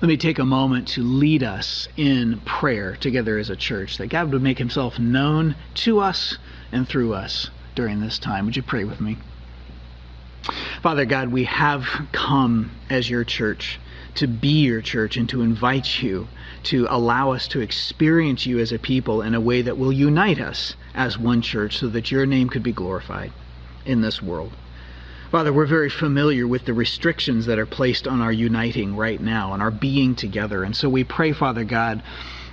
let me take a moment to lead us in prayer together as a church, that God would make himself known to us and through us during this time. Would you pray with me? Father God, we have come as your church to be your church and to invite you to allow us to experience you as a people in a way that will unite us as one church so that your name could be glorified in this world. Father, we're very familiar with the restrictions that are placed on our uniting right now, on our being together. And so we pray, Father God,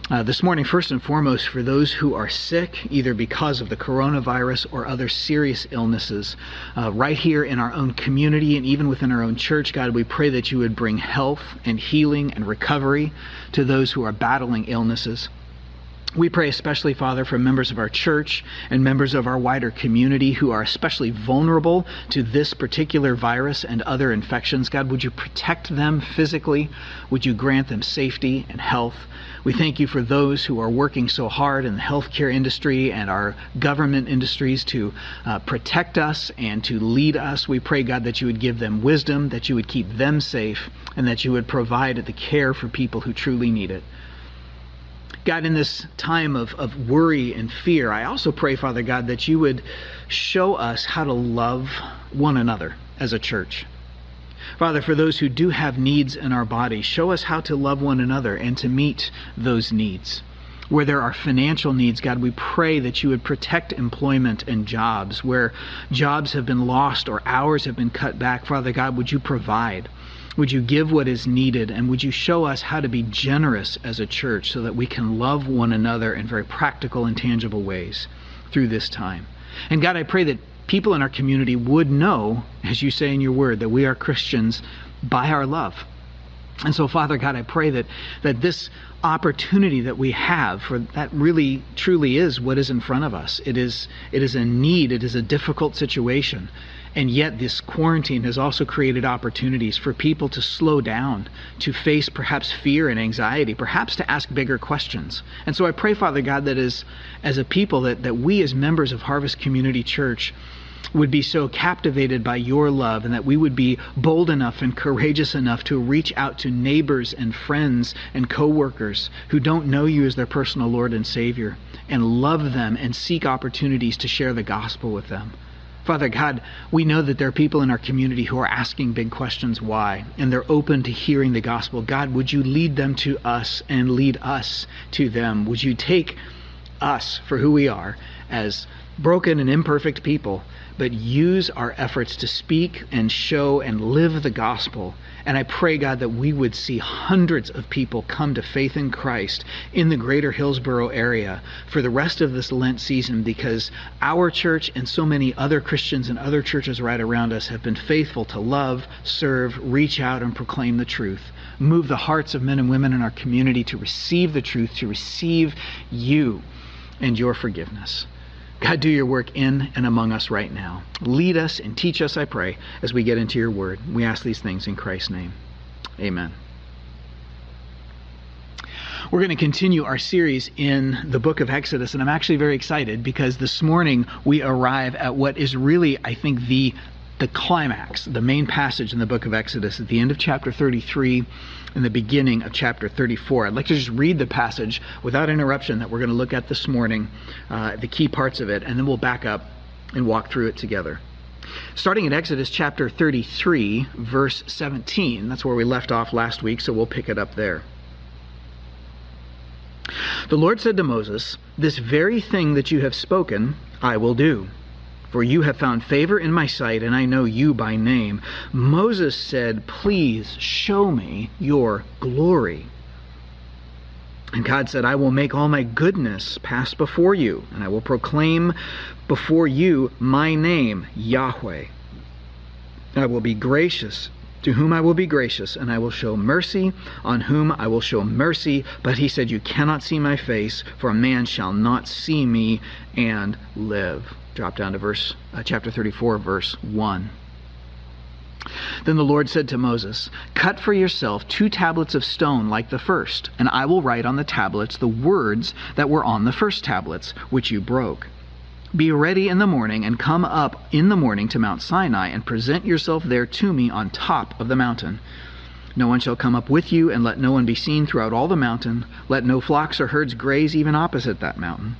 uh, this morning, first and foremost, for those who are sick, either because of the coronavirus or other serious illnesses, uh, right here in our own community and even within our own church, God, we pray that you would bring health and healing and recovery to those who are battling illnesses. We pray especially, Father, for members of our church and members of our wider community who are especially vulnerable to this particular virus and other infections. God, would you protect them physically? Would you grant them safety and health? We thank you for those who are working so hard in the healthcare industry and our government industries to uh, protect us and to lead us. We pray, God, that you would give them wisdom, that you would keep them safe, and that you would provide the care for people who truly need it. God, in this time of, of worry and fear, I also pray, Father God, that you would show us how to love one another as a church. Father, for those who do have needs in our body, show us how to love one another and to meet those needs. Where there are financial needs, God, we pray that you would protect employment and jobs. Where jobs have been lost or hours have been cut back, Father God, would you provide? Would you give what is needed? And would you show us how to be generous as a church so that we can love one another in very practical and tangible ways through this time? And God, I pray that people in our community would know, as you say in your word, that we are Christians by our love. And so, Father God, I pray that, that this opportunity that we have for that really truly is what is in front of us. It is it is a need, it is a difficult situation. And yet, this quarantine has also created opportunities for people to slow down, to face perhaps fear and anxiety, perhaps to ask bigger questions. And so I pray, Father God, that as, as a people, that, that we as members of Harvest Community Church would be so captivated by your love and that we would be bold enough and courageous enough to reach out to neighbors and friends and coworkers who don't know you as their personal Lord and Savior and love them and seek opportunities to share the gospel with them. Father God, we know that there are people in our community who are asking big questions why, and they're open to hearing the gospel. God, would you lead them to us and lead us to them? Would you take us for who we are as broken and imperfect people, but use our efforts to speak and show and live the gospel and I pray, God, that we would see hundreds of people come to faith in Christ in the greater Hillsboro area for the rest of this Lent season because our church and so many other Christians and other churches right around us have been faithful to love, serve, reach out, and proclaim the truth. Move the hearts of men and women in our community to receive the truth, to receive you and your forgiveness. God, do your work in and among us right now. Lead us and teach us, I pray, as we get into your word. We ask these things in Christ's name. Amen. We're going to continue our series in the book of Exodus, and I'm actually very excited because this morning we arrive at what is really, I think, the the climax, the main passage in the book of Exodus at the end of chapter 33 and the beginning of chapter 34. I'd like to just read the passage without interruption that we're going to look at this morning, uh, the key parts of it, and then we'll back up and walk through it together. Starting in Exodus chapter 33, verse 17, that's where we left off last week, so we'll pick it up there. The Lord said to Moses, This very thing that you have spoken, I will do for you have found favor in my sight, and I know you by name. Moses said, Please show me your glory. And God said, I will make all my goodness pass before you, and I will proclaim before you my name, Yahweh. I will be gracious to whom I will be gracious, and I will show mercy on whom I will show mercy. But he said, You cannot see my face, for a man shall not see me and live. Drop down to verse uh, chapter 34, verse 1. Then the Lord said to Moses, Cut for yourself two tablets of stone like the first, and I will write on the tablets the words that were on the first tablets, which you broke. Be ready in the morning, and come up in the morning to Mount Sinai, and present yourself there to me on top of the mountain. No one shall come up with you, and let no one be seen throughout all the mountain. Let no flocks or herds graze even opposite that mountain.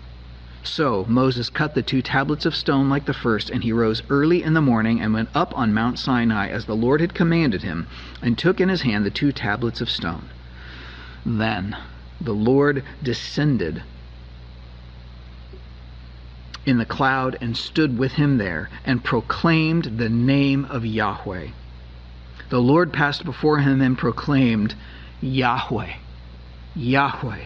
So Moses cut the two tablets of stone like the first, and he rose early in the morning and went up on Mount Sinai as the Lord had commanded him, and took in his hand the two tablets of stone. Then the Lord descended in the cloud and stood with him there, and proclaimed the name of Yahweh. The Lord passed before him and proclaimed, Yahweh, Yahweh,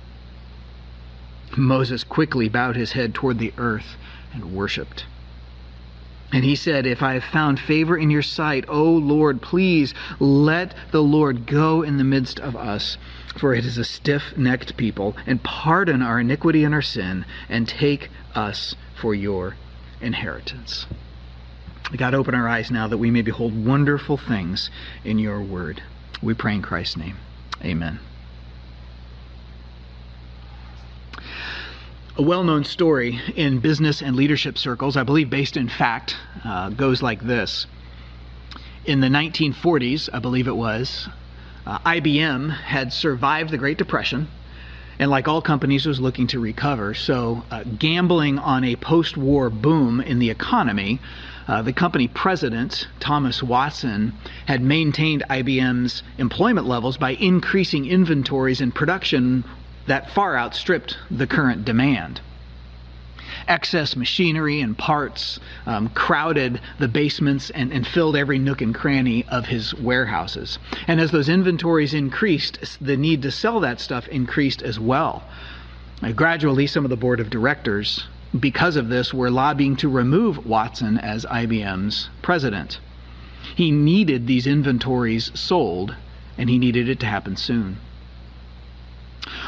Moses quickly bowed his head toward the earth and worshipped. And he said, If I have found favor in your sight, O Lord, please let the Lord go in the midst of us, for it is a stiff necked people, and pardon our iniquity and our sin, and take us for your inheritance. God, open our eyes now that we may behold wonderful things in your word. We pray in Christ's name. Amen. A well known story in business and leadership circles, I believe based in fact, uh, goes like this. In the 1940s, I believe it was, uh, IBM had survived the Great Depression and like all companies was looking to recover so uh, gambling on a post-war boom in the economy uh, the company president, Thomas Watson, had maintained IBM's employment levels by increasing inventories and production that far outstripped the current demand. Excess machinery and parts um, crowded the basements and, and filled every nook and cranny of his warehouses. And as those inventories increased, the need to sell that stuff increased as well. Uh, gradually, some of the board of directors because of this, were lobbying to remove Watson as IBM's president. He needed these inventories sold, and he needed it to happen soon.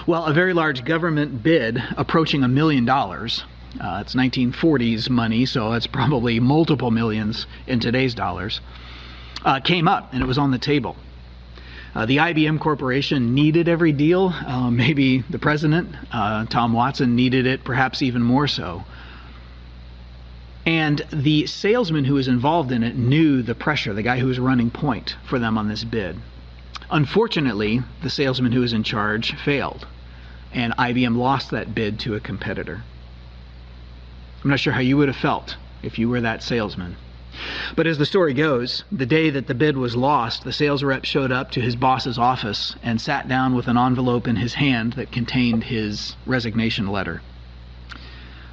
Well, a very large government bid approaching a million dollars. Uh, it's 1940s money, so it's probably multiple millions in today's dollars. Uh, came up and it was on the table. Uh, the IBM Corporation needed every deal. Uh, maybe the president, uh, Tom Watson, needed it perhaps even more so. And the salesman who was involved in it knew the pressure, the guy who was running point for them on this bid. Unfortunately, the salesman who was in charge failed, and IBM lost that bid to a competitor. I'm not sure how you would have felt if you were that salesman. But as the story goes, the day that the bid was lost, the sales rep showed up to his boss's office and sat down with an envelope in his hand that contained his resignation letter.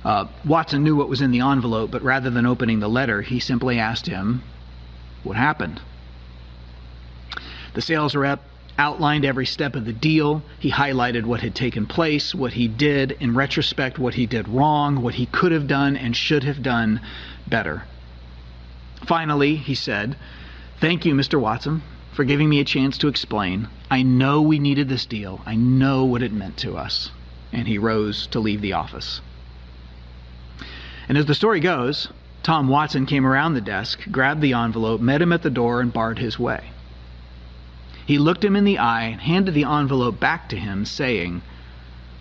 Uh, Watson knew what was in the envelope, but rather than opening the letter, he simply asked him, What happened? The sales rep outlined every step of the deal. He highlighted what had taken place, what he did, in retrospect, what he did wrong, what he could have done and should have done better. Finally, he said, Thank you, Mr. Watson, for giving me a chance to explain. I know we needed this deal. I know what it meant to us. And he rose to leave the office. And as the story goes, Tom Watson came around the desk, grabbed the envelope, met him at the door, and barred his way. He looked him in the eye and handed the envelope back to him, saying,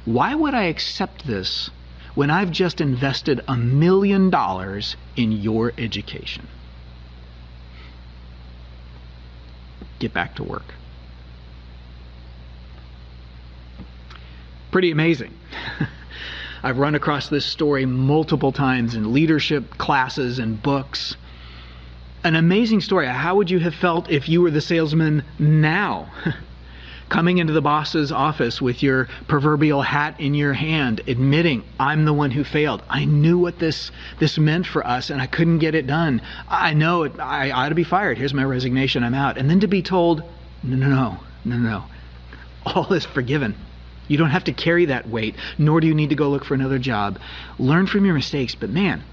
Why would I accept this when I've just invested a million dollars in your education? get back to work. Pretty amazing. I've run across this story multiple times in leadership classes and books. An amazing story. How would you have felt if you were the salesman now? coming into the boss's office with your proverbial hat in your hand, admitting, I'm the one who failed. I knew what this, this meant for us and I couldn't get it done. I know it, I ought to be fired. Here's my resignation. I'm out. And then to be told, no, no, no, no, no. All is forgiven. You don't have to carry that weight, nor do you need to go look for another job. Learn from your mistakes, but man,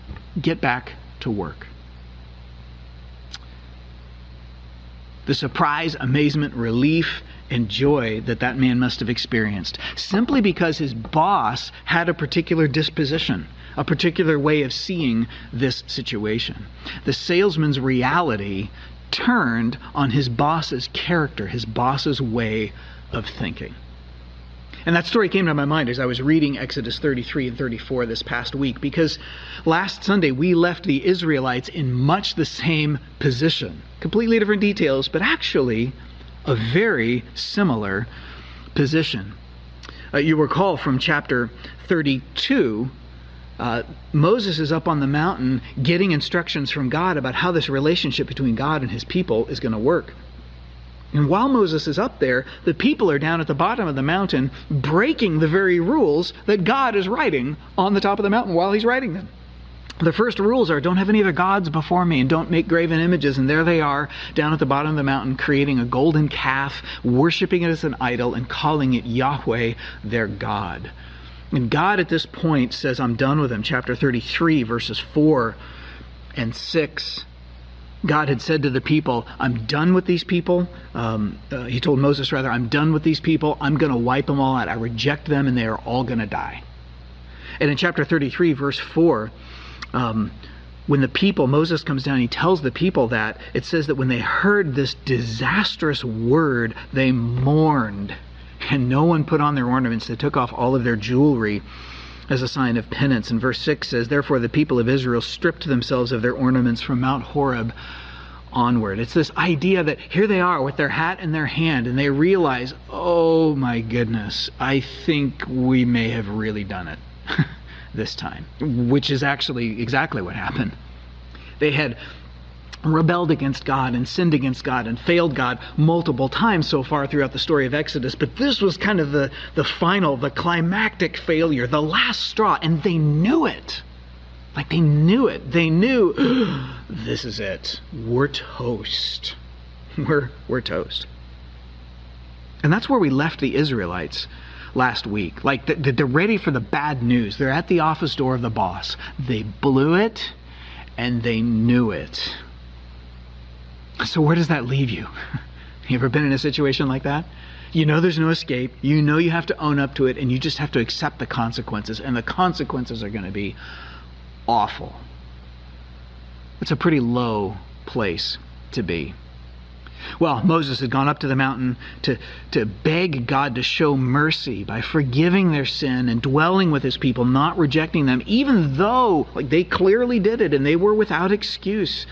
get back to work. The surprise, amazement, relief, and joy that that man must have experienced simply because his boss had a particular disposition, a particular way of seeing this situation. The salesman's reality turned on his boss's character, his boss's way of thinking. And that story came to my mind as I was reading Exodus 33 and 34 this past week because last Sunday we left the Israelites in much the same position. Completely different details, but actually a very similar position. Uh, you recall from chapter 32 uh, Moses is up on the mountain getting instructions from God about how this relationship between God and his people is going to work. And while Moses is up there, the people are down at the bottom of the mountain breaking the very rules that God is writing on the top of the mountain while he's writing them. The first rules are don't have any other gods before me and don't make graven images. And there they are down at the bottom of the mountain creating a golden calf, worshiping it as an idol, and calling it Yahweh, their God. And God at this point says, I'm done with them. Chapter 33, verses 4 and 6. God had said to the people, I'm done with these people. Um, uh, he told Moses, rather, I'm done with these people. I'm going to wipe them all out. I reject them, and they are all going to die. And in chapter 33, verse 4, um, when the people, Moses comes down, he tells the people that, it says that when they heard this disastrous word, they mourned and no one put on their ornaments. They took off all of their jewelry as a sign of penance. And verse 6 says, Therefore the people of Israel stripped themselves of their ornaments from Mount Horeb onward. It's this idea that here they are with their hat in their hand and they realize, oh my goodness, I think we may have really done it this time, which is actually exactly what happened. They had rebelled against God and sinned against God and failed God multiple times so far throughout the story of Exodus. But this was kind of the, the final, the climactic failure, the last straw, and they knew it. Like they knew it. They knew this is it. We're toast. We're, we're toast. And that's where we left the Israelites last week. Like they're ready for the bad news. They're at the office door of the boss. They blew it and they knew it. So, where does that leave you? you ever been in a situation like that? You know there's no escape. You know you have to own up to it, and you just have to accept the consequences. And the consequences are going to be awful. It's a pretty low place to be. Well, Moses had gone up to the mountain to, to beg God to show mercy by forgiving their sin and dwelling with his people, not rejecting them, even though like they clearly did it and they were without excuse.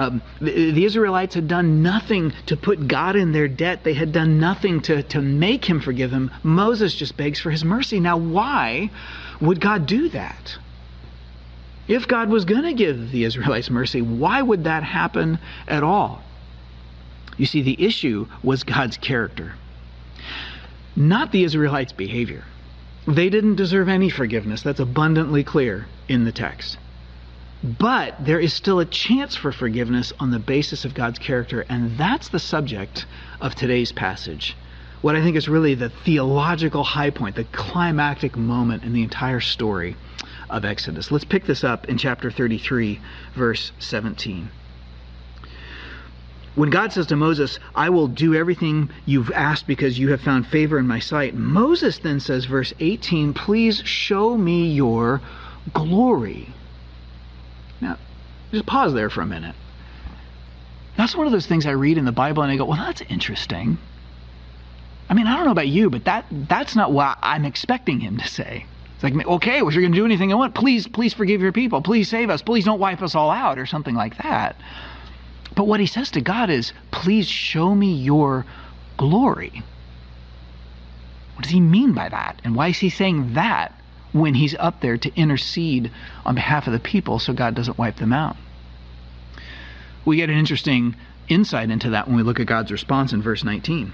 Um, the, the, Israelites had done nothing to put God in their debt. They had done nothing to, to make him forgive them. Moses just begs for his mercy. Now, why would God do that? If God was going to give the Israelites mercy, why would that happen at all? You see, the issue was God's character, not the Israelites' behavior. They didn't deserve any forgiveness. That's abundantly clear in the text. But there is still a chance for forgiveness on the basis of God's character, and that's the subject of today's passage. What I think is really the theological high point, the climactic moment in the entire story of Exodus. Let's pick this up in chapter 33, verse 17. When God says to Moses, I will do everything you've asked because you have found favor in my sight, Moses then says, verse 18, Please show me your glory. Now, just pause there for a minute. That's one of those things I read in the Bible and I go, well, that's interesting. I mean, I don't know about you, but that that's not what I'm expecting him to say. It's like, okay, well, you're going to do anything I want, please, please forgive your people. Please save us. Please don't wipe us all out or something like that. But what he says to God is, please show me your glory. What does he mean by that? And why is he saying that? When he's up there to intercede on behalf of the people so God doesn't wipe them out. We get an interesting insight into that when we look at God's response in verse 19.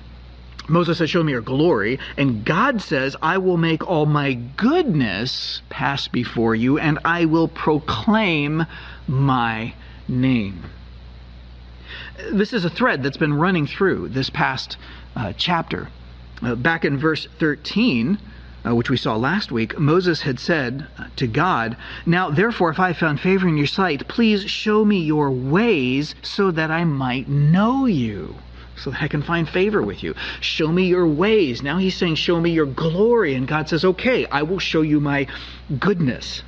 Moses says, Show me your glory. And God says, I will make all my goodness pass before you, and I will proclaim my name. This is a thread that's been running through this past uh, chapter. Uh, back in verse 13, uh, which we saw last week, Moses had said to God, Now therefore, if I found favor in your sight, please show me your ways so that I might know you. so that I can find favor with you. Show me your ways. Now he's saying, Show me your glory. And God says, Okay, I will show you my goodness.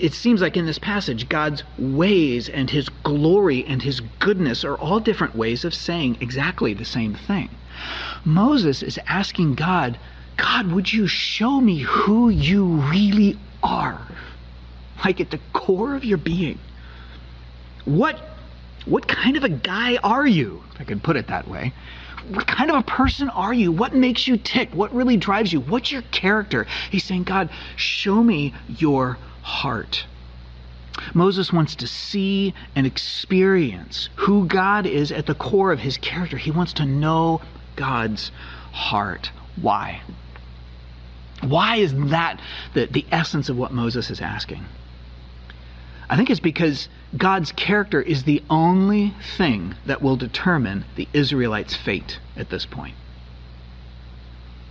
It seems like in this passage, God's ways and his glory and his goodness are all different ways of saying exactly the same thing. Moses is asking God, God, would you show me who you really are? Like at the core of your being. What what kind of a guy are you? If I could put it that way. What kind of a person are you? What makes you tick? What really drives you? What's your character? He's saying, God, show me your heart. Moses wants to see and experience who God is at the core of his character. He wants to know God's heart. Why? Why is that the, the essence of what Moses is asking? I think it's because God's character is the only thing that will determine the Israelites' fate at this point.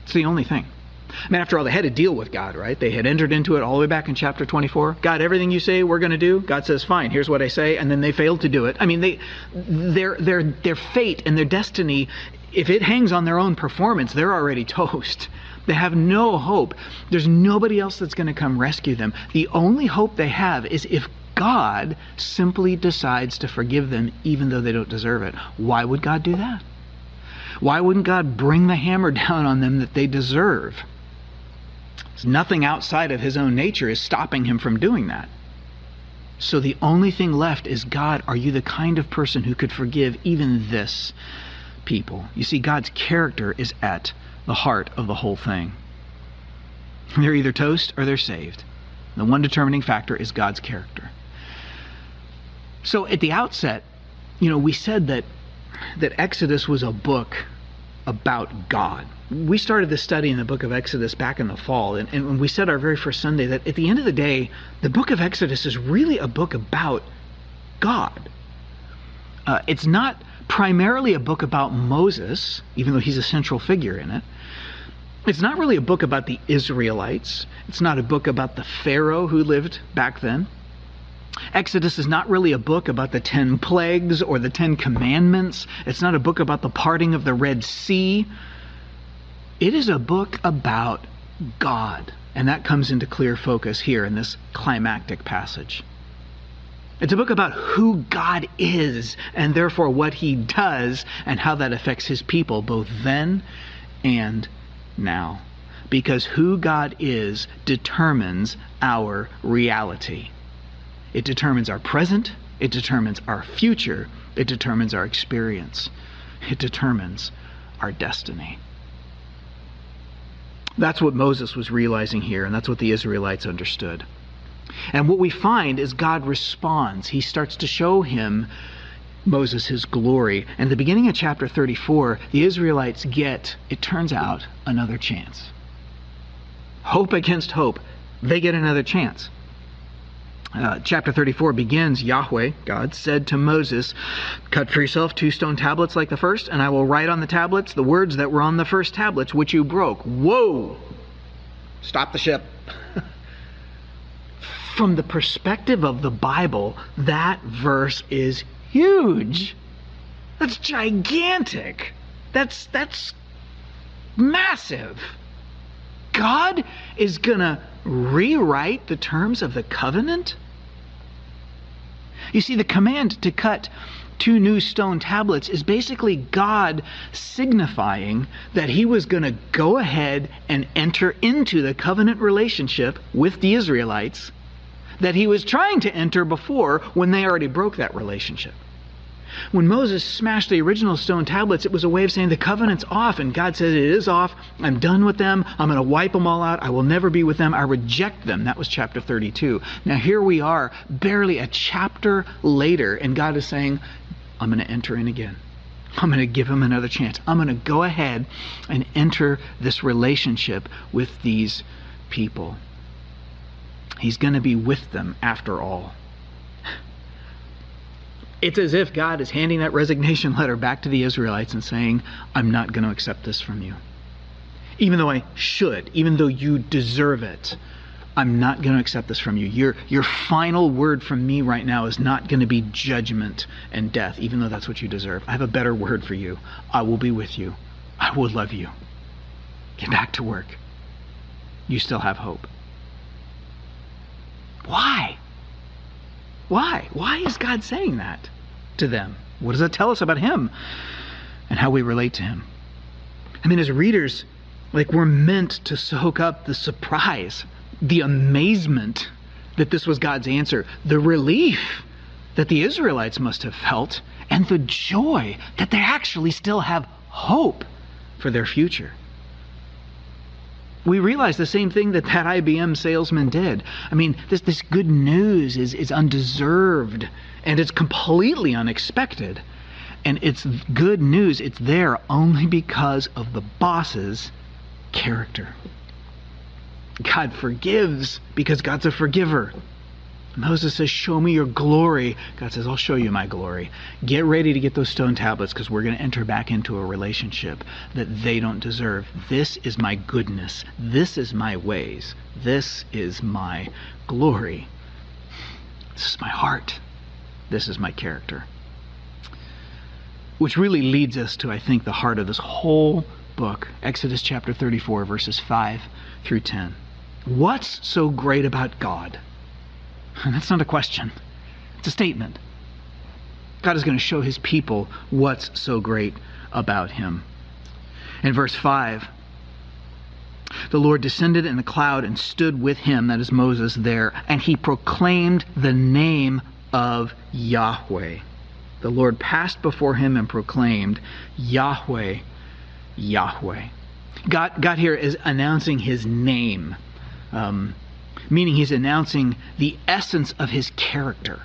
It's the only thing. I mean, after all, they had to deal with God, right? They had entered into it all the way back in chapter 24. God, everything you say we're going to do, God says, fine, here's what I say, and then they failed to do it. I mean, they, their, their, their fate and their destiny, if it hangs on their own performance, they're already toast. They have no hope. There's nobody else that's going to come rescue them. The only hope they have is if God simply decides to forgive them even though they don't deserve it. Why would God do that? Why wouldn't God bring the hammer down on them that they deserve? Nothing outside of his own nature is stopping him from doing that. So the only thing left is God, are you the kind of person who could forgive even this people? You see, God's character is at the heart of the whole thing. They're either toast or they're saved. The one determining factor is God's character. So at the outset, you know, we said that that Exodus was a book about God. We started this study in the book of Exodus back in the fall, and, and we said our very first Sunday that at the end of the day, the book of Exodus is really a book about God. Uh, it's not primarily a book about Moses, even though he's a central figure in it. It's not really a book about the Israelites. It's not a book about the Pharaoh who lived back then. Exodus is not really a book about the ten plagues or the ten commandments. It's not a book about the parting of the Red Sea. It is a book about God. And that comes into clear focus here in this climactic passage. It's a book about who God is and therefore what he does and how that affects his people both then and now. Because who God is determines our reality. It determines our present, it determines our future, it determines our experience, it determines our destiny. That's what Moses was realizing here, and that's what the Israelites understood. And what we find is God responds. He starts to show him, Moses, his glory. And the beginning of chapter 34, the Israelites get, it turns out, another chance. Hope against hope. They get another chance. Uh, chapter 34 begins Yahweh, God, said to Moses, Cut for yourself two stone tablets like the first, and I will write on the tablets the words that were on the first tablets, which you broke. Whoa! Stop the ship. From the perspective of the Bible, that verse is huge. That's gigantic. That's that's massive. God is going to rewrite the terms of the covenant? You see, the command to cut two new stone tablets is basically God signifying that he was going to go ahead and enter into the covenant relationship with the Israelites that he was trying to enter before when they already broke that relationship. When Moses smashed the original stone tablets, it was a way of saying the covenant's off, and God said it is off. I'm done with them. I'm going to wipe them all out. I will never be with them. I reject them. That was chapter 32. Now here we are, barely a chapter later, and God is saying, I'm going to enter in again. I'm going to give him another chance. I'm going to go ahead and enter this relationship with these people. He's going to be with them after all. It's as if God is handing that resignation letter back to the Israelites and saying, I'm not going to accept this from you. Even though I should, even though you deserve it, I'm not going to accept this from you. Your, your final word from me right now is not going to be judgment and death, even though that's what you deserve. I have a better word for you. I will be with you. I will love you. Get back to work. You still have hope. Why? Why? Why is God saying that to them? What does that tell us about Him and how we relate to Him? I mean, as readers, like we're meant to soak up the surprise, the amazement that this was God's answer, the relief that the Israelites must have felt, and the joy that they actually still have hope for their future. We realize the same thing that that IBM salesman did. I mean, this, this good news is, is undeserved and it's completely unexpected. And it's good news, it's there only because of the boss's character. God forgives because God's a forgiver. Moses says, Show me your glory. God says, I'll show you my glory. Get ready to get those stone tablets because we're going to enter back into a relationship that they don't deserve. This is my goodness. This is my ways. This is my glory. This is my heart. This is my character. Which really leads us to, I think, the heart of this whole book Exodus chapter 34, verses 5 through 10. What's so great about God? That's not a question, it's a statement. God is going to show his people what's so great about him. In verse 5, the Lord descended in a cloud and stood with him, that is Moses, there, and he proclaimed the name of Yahweh. The Lord passed before him and proclaimed, Yahweh, Yahweh. God, God here is announcing his name. Um, meaning he's announcing the essence of his character.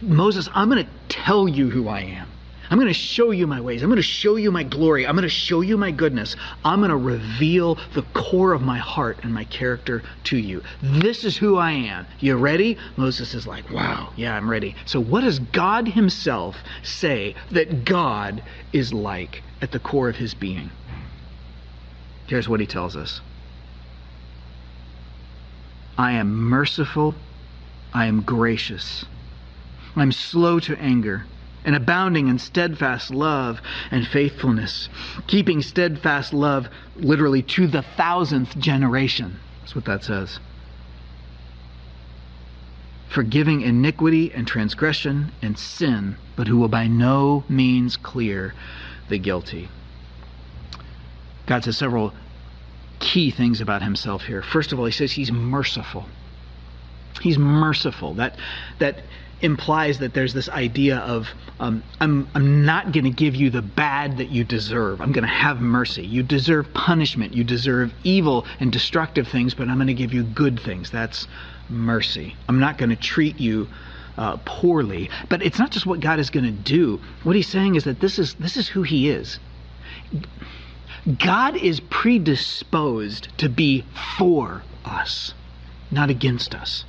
Moses, I'm going to tell you who I am. I'm going to show you my ways. I'm going to show you my glory. I'm going to show you my goodness. I'm going to reveal the core of my heart and my character to you. This is who I am. You ready? Moses is like, wow, yeah, I'm ready. So, what does God Himself say that God is like at the core of His being? Here's what He tells us I am merciful, I am gracious, I am slow to anger, and abounding in steadfast love and faithfulness, keeping steadfast love literally to the thousandth generation. That's what that says. Forgiving iniquity and transgression and sin, but who will by no means clear the guilty. God says several key things about himself here. First of all, he says he's merciful. He's merciful. That that implies that there's this idea of um, I'm I'm not going to give you the bad that you deserve. I'm going to have mercy. You deserve punishment. You deserve evil and destructive things, but I'm going to give you good things. That's mercy. I'm not going to treat you uh, poorly. But it's not just what God is going to do. What He's saying is that this is this is who He is. God is predisposed to be for us, not against us,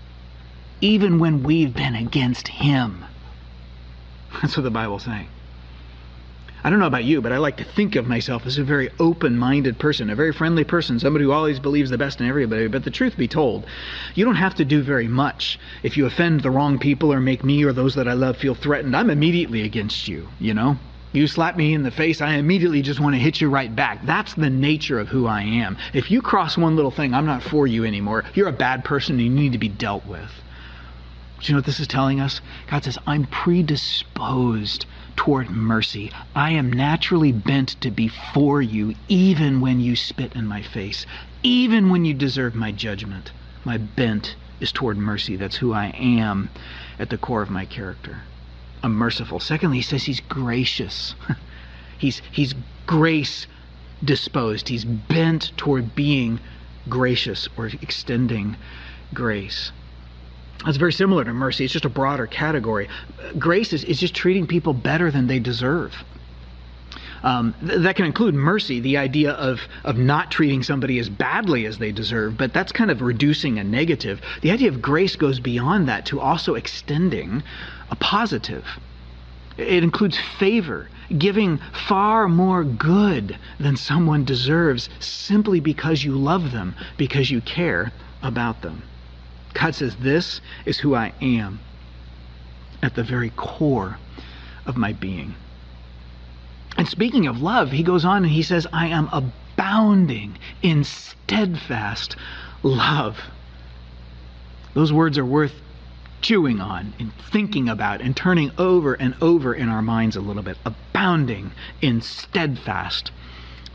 even when we've been against Him. That's what the Bible's saying. I don't know about you, but I like to think of myself as a very open minded person, a very friendly person, somebody who always believes the best in everybody. But the truth be told, you don't have to do very much. If you offend the wrong people or make me or those that I love feel threatened, I'm immediately against you, you know? You slap me in the face, I immediately just want to hit you right back. That's the nature of who I am. If you cross one little thing, I'm not for you anymore. You're a bad person and you need to be dealt with. Do you know what this is telling us? God says, I'm predisposed toward mercy. I am naturally bent to be for you, even when you spit in my face, even when you deserve my judgment. My bent is toward mercy. That's who I am at the core of my character a merciful. Secondly, he says he's gracious. he's he's grace disposed. He's bent toward being gracious or extending grace. That's very similar to mercy. It's just a broader category. Grace is, is just treating people better than they deserve. Um, th- that can include mercy, the idea of, of not treating somebody as badly as they deserve, but that's kind of reducing a negative. The idea of grace goes beyond that to also extending a positive. It includes favor, giving far more good than someone deserves simply because you love them, because you care, about them. God says, This is who I am at the very core of my being. And speaking of love, he goes on and he says, I am abounding in steadfast love. Those words are worth chewing on and thinking about and turning over and over in our minds a little bit. Abounding in steadfast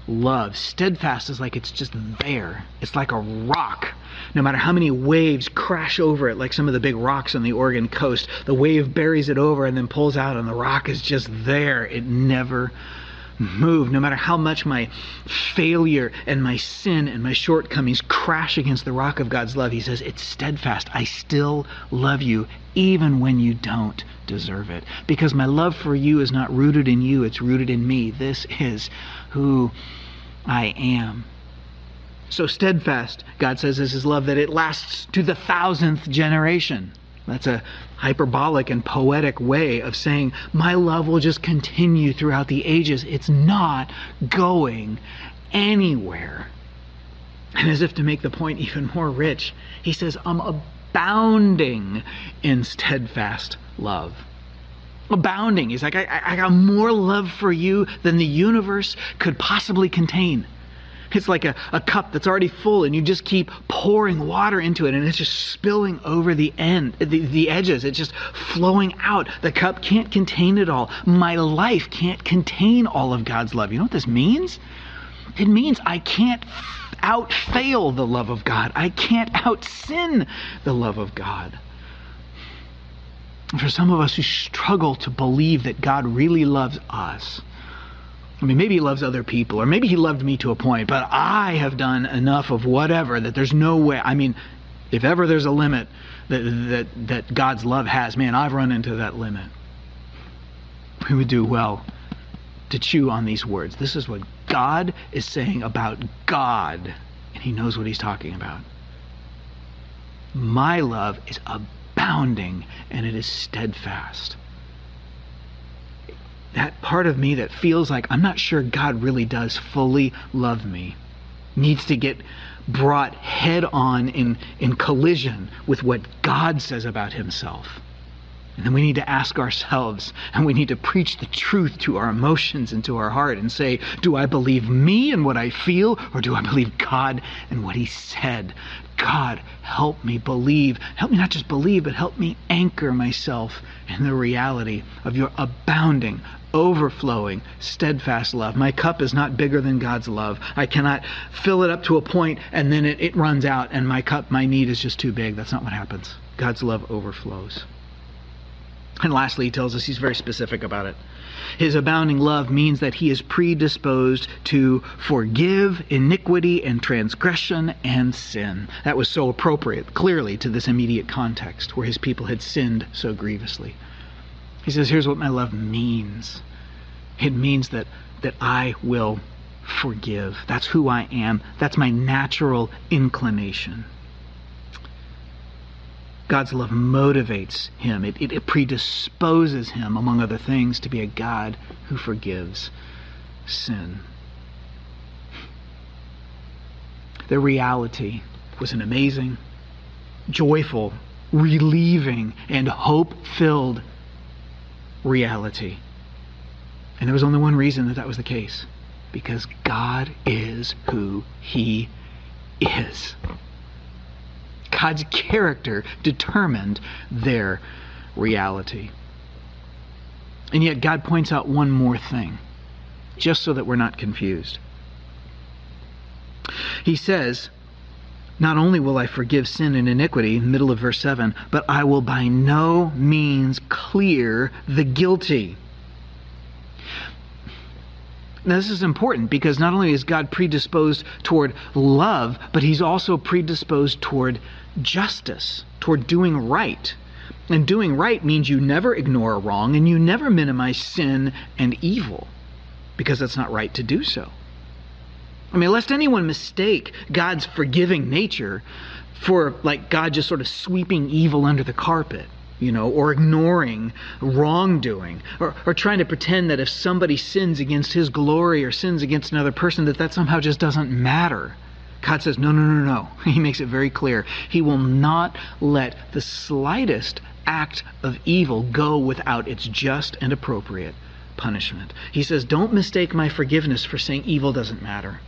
love. Steadfast is like it's just there. It's like a rock. No matter how many waves crash over it, like some of the big rocks on the Oregon coast, the wave buries it over and then pulls out, and the rock is just there. It never move, no matter how much my failure and my sin and my shortcomings crash against the rock of God's love, he says, it's steadfast. I still love you, even when you don't deserve it. Because my love for you is not rooted in you, it's rooted in me. This is who I am. So steadfast, God says, is his love that it lasts to the thousandth generation. That's a hyperbolic and poetic way of saying, My love will just continue throughout the ages. It's not going anywhere. And as if to make the point even more rich, he says, I'm abounding in steadfast love. Abounding. He's like, I, I got more love for you than the universe could possibly contain. It's like a, a cup that's already full and you just keep pouring water into it and it's just spilling over the end, the, the edges. It's just flowing out. The cup can't contain it all. My life can't contain all of God's love. You know what this means? It means I can't outfail the love of God. I can't out sin the love of God. For some of us who struggle to believe that God really loves us, I mean, maybe he loves other people, or maybe he loved me to a point, but I have done enough of whatever that there's no way. I mean, if ever there's a limit that, that, that God's love has, man, I've run into that limit. We would do well to chew on these words. This is what God is saying about God, and he knows what he's talking about. My love is abounding, and it is steadfast that part of me that feels like I'm not sure God really does fully love me needs to get brought head on in, in collision with what God says about himself. And then we need to ask ourselves, and we need to preach the truth to our emotions and to our heart and say, Do I believe me and what I feel, or do I believe God and what He said? God, help me believe. Help me not just believe, but help me anchor myself in the reality of your abounding, overflowing, steadfast love. My cup is not bigger than God's love. I cannot fill it up to a point and then it, it runs out and my cup, my need is just too big. That's not what happens. God's love overflows. And lastly, he tells us he's very specific about it. His abounding love means that he is predisposed to forgive iniquity and transgression and sin. That was so appropriate, clearly, to this immediate context where his people had sinned so grievously. He says, Here's what my love means it means that, that I will forgive. That's who I am, that's my natural inclination. God's love motivates him. It, it, it, predisposes him, among other things, to be a God who forgives sin. The reality was an amazing, joyful, relieving, and hope filled reality. And there was only one reason that that was the case because God is who He is. God's character determined their reality. And yet, God points out one more thing, just so that we're not confused. He says, Not only will I forgive sin and iniquity, middle of verse 7, but I will by no means clear the guilty. Now, this is important because not only is God predisposed toward love, but He's also predisposed toward justice, toward doing right. And doing right means you never ignore a wrong and you never minimize sin and evil because that's not right to do so. I mean, lest anyone mistake God's forgiving nature for like God just sort of sweeping evil under the carpet, you know, or ignoring wrongdoing, or, or trying to pretend that if somebody sins against his glory or sins against another person, that that somehow just doesn't matter. God says, no, no, no, no. He makes it very clear. He will not let the slightest act of evil go without its just and appropriate punishment. He says, don't mistake my forgiveness for saying evil doesn't matter.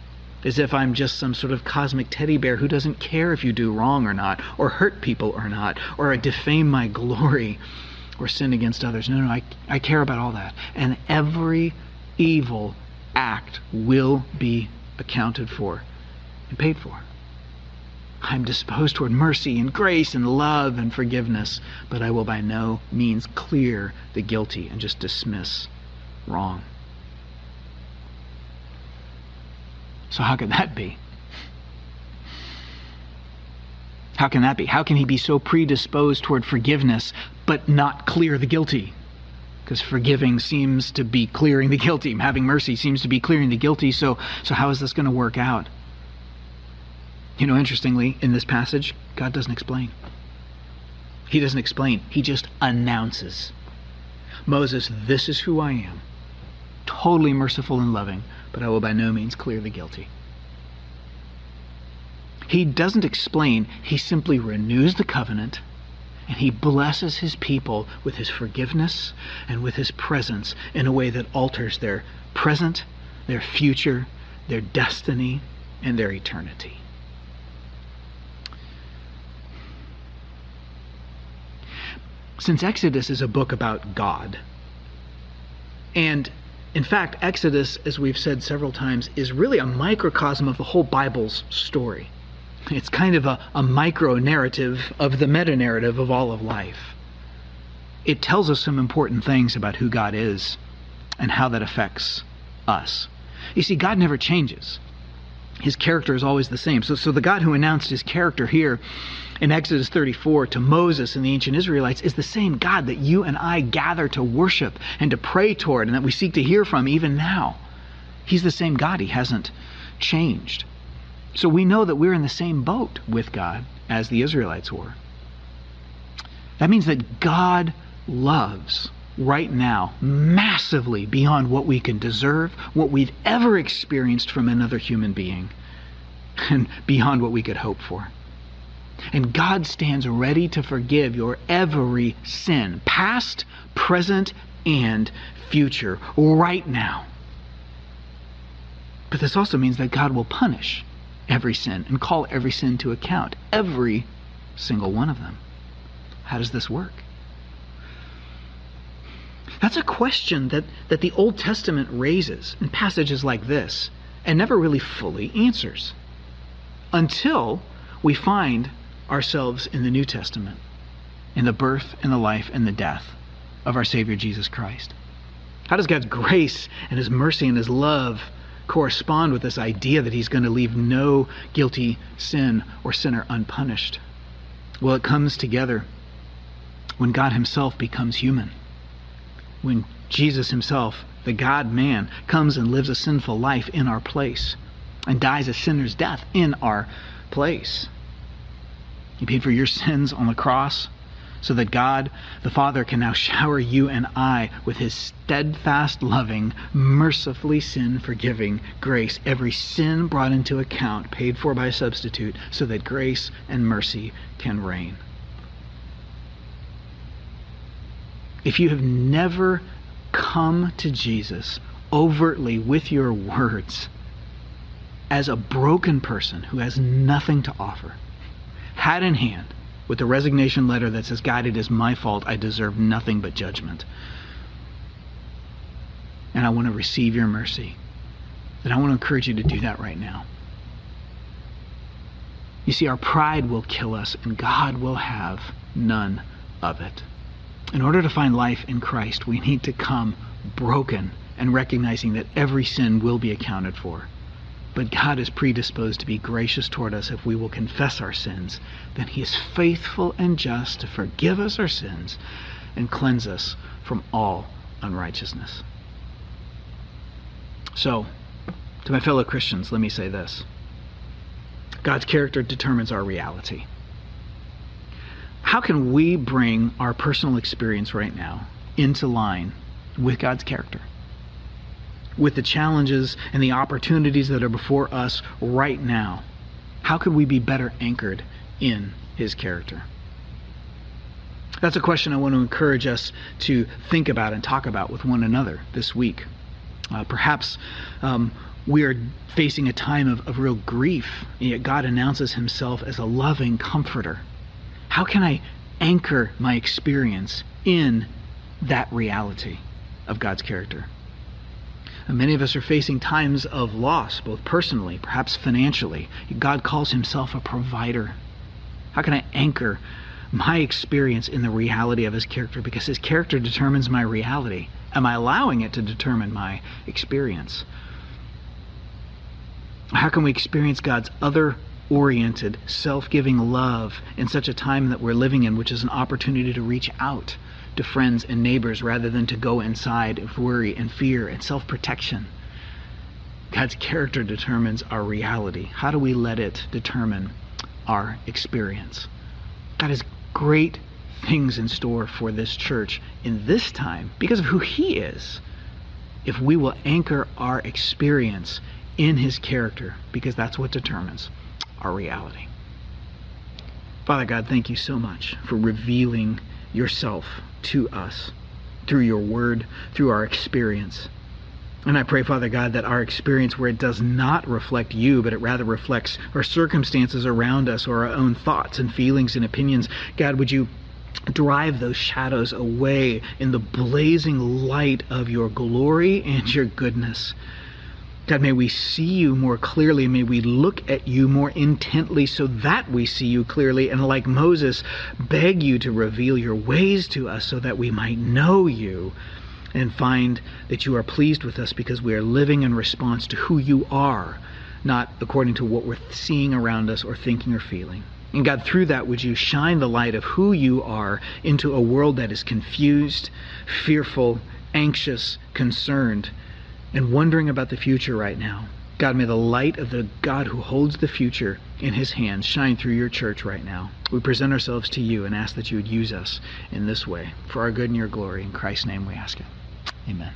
As if I'm just some sort of cosmic teddy bear who doesn't care if you do wrong or not, or hurt people or not, or I defame my glory, or sin against others. No, no, I, I care about all that. And every evil act will be accounted for and paid for. I'm disposed toward mercy and grace and love and forgiveness, but I will by no means clear the guilty and just dismiss wrong. So, how can that be? How can that be? How can he be so predisposed toward forgiveness but not clear the guilty? Because forgiving seems to be clearing the guilty. Having mercy seems to be clearing the guilty. So, so how is this going to work out? You know, interestingly, in this passage, God doesn't explain. He doesn't explain. He just announces. Moses, this is who I am. Totally merciful and loving, but I will by no means clear the guilty. He doesn't explain, he simply renews the covenant and he blesses his people with his forgiveness and with his presence in a way that alters their present, their future, their destiny, and their eternity. Since Exodus is a book about God, and in fact, Exodus, as we've said several times, is really a microcosm of the whole Bible's story. It's kind of a, a micro narrative of the meta narrative of all of life. It tells us some important things about who God is and how that affects us. You see, God never changes. His character is always the same. So, so the God who announced his character here in Exodus 34 to Moses and the ancient Israelites is the same God that you and I gather to worship and to pray toward and that we seek to hear from even now. He's the same God. He hasn't changed. So we know that we're in the same boat with God as the Israelites were. That means that God loves right now massively beyond what we can deserve, what we've ever experienced from another human being, and beyond what we could hope for. And God stands ready to forgive your every sin, past, present, and future, right now. But this also means that God will punish every sin and call every sin to account. Every single one of them. How does this work? That's a question that, that the Old Testament raises in passages like this and never really fully answers until we find ourselves in the New Testament, in the birth and the life and the death of our Savior Jesus Christ. How does God's grace and His mercy and His love correspond with this idea that he's going to leave no guilty sin or sinner unpunished? Well, it comes together when God himself becomes human. When Jesus himself, the God man, comes and lives a sinful life in our place and dies a sinner's death in our place. He paid for your sins on the cross so that God the Father can now shower you and I with his steadfast, loving, mercifully sin forgiving grace. Every sin brought into account, paid for by substitute, so that grace and mercy can reign. If you have never come to Jesus overtly with your words as a broken person who has nothing to offer, hat in hand, with a resignation letter that says, God, it is my fault. I deserve nothing but judgment. And I want to receive your mercy. Then I want to encourage you to do that right now. You see, our pride will kill us, and God will have none of it. In order to find life in Christ, we need to come broken and recognizing that every sin will be accounted for. But God is predisposed to be gracious toward us if we will confess our sins. Then He is faithful and just to forgive us our sins and cleanse us from all unrighteousness. So, to my fellow Christians, let me say this God's character determines our reality. How can we bring our personal experience right now into line with God's character? with the challenges and the opportunities that are before us right now How could we be better anchored in his character? That's a question I want to encourage us to think about and talk about with one another this week. Uh, perhaps um, we are facing a time of, of real grief, and yet God announces himself as a loving comforter. How can I anchor my experience in that reality of God's character? And many of us are facing times of loss, both personally, perhaps financially. God calls himself a provider. How can I anchor my experience in the reality of his character? Because his character determines my reality. Am I allowing it to determine my experience? How can we experience God's other oriented, self giving love in such a time that we're living in, which is an opportunity to reach out to friends and neighbors rather than to go inside of worry and fear and self protection? God's character determines our reality. How do we let it determine our experience? God has great things in store for this church in this time because of who He is. If we will anchor our experience in His character, because that's what determines our reality. Father God, thank you so much for revealing yourself to us through your word, through our experience. And I pray, Father God, that our experience where it does not reflect you, but it rather reflects our circumstances around us or our own thoughts and feelings and opinions, God, would you drive those shadows away in the blazing light of your glory and your goodness? God, may we see you more clearly. May we look at you more intently so that we see you clearly. And like Moses, beg you to reveal your ways to us so that we might know you and find that you are pleased with us because we are living in response to who you are, not according to what we're seeing around us or thinking or feeling. And God, through that, would you shine the light of who you are into a world that is confused, fearful, anxious, concerned and wondering about the future right now. God, may the light of the God who holds the future in his hands shine through your church right now. We present ourselves to you and ask that you would use us in this way for our good and your glory. In Christ's name we ask it. Amen.